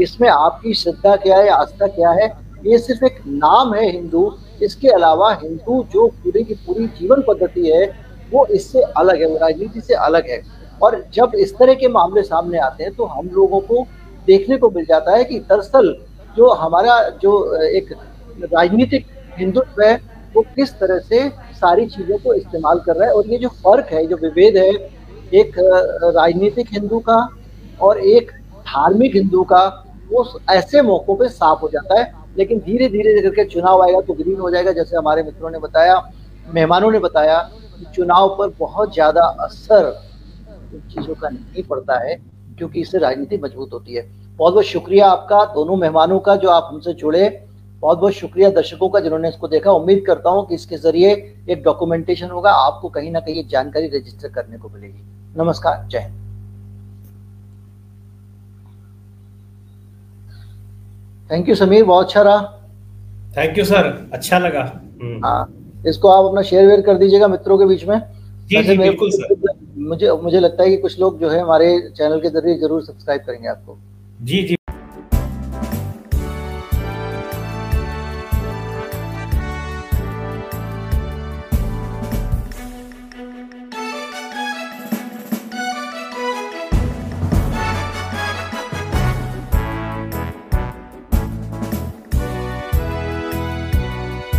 इसमें आपकी श्रद्धा क्या है, आस्था क्या है? ये सिर्फ़ एक नाम है हिंदू। इसके अलावा हिंदू जो पूरी की पूरी जीवन पद्धति है, वो इससे अलग है, वो राजनीति से अलग है। और जब इस तरह के मामले सामने आते हैं तो हम लोगों को देखने को मिल जाता है कि दरअसल जो हमारा जो एक राजनीतिक हिंदुत्व है, वो किस तरह से सारी चीज़ों को इस्तेमाल कर रहा है। और ये जो फ़र्क है, जो विभेद है, एक राजनीतिक हिंदू का और एक धार्मिक हिंदू का वो ऐसे मौकों पे साफ़ हो जाता है, लेकिन धीरे धीरे करके चुनाव आएगा तो ग्रीन हो जाएगा, जैसे हमारे मित्रों ने बताया, मेहमानों ने बताया कि चुनाव पर बहुत ज़्यादा असर इन चीज़ों का नहीं पड़ता है, क्योंकि इससे राजनीति मज़बूत होती है। बहुत बहुत शुक्रिया आपका, दोनों मेहमानों का जो आप हमसे जुड़े। बहुत बहुत शुक्रिया दर्शकों का जिन्होंने इसको देखा। उम्मीद करता हूँ कि इसके ज़रिए एक डॉक्यूमेंटेशन होगा, आपको कहीं ना कहीं जानकारी रजिस्टर करने को मिलेगी। नमस्कार, जय हिंद। थैंक यू समीर बहुत अच्छा रहा। थैंक यू सर अच्छा लगा। हम्म। हाँ इसको आप अपना शेयर वेयर कर दीजिएगा मित्रों के बीच में। जी जी बिल्कुल सर मुझे मुझे लगता है कि कुछ लोग जो है हमारे चैनल के ज़रिए ज़रूर सब्सक्राइब करेंगे आपको। जी जी।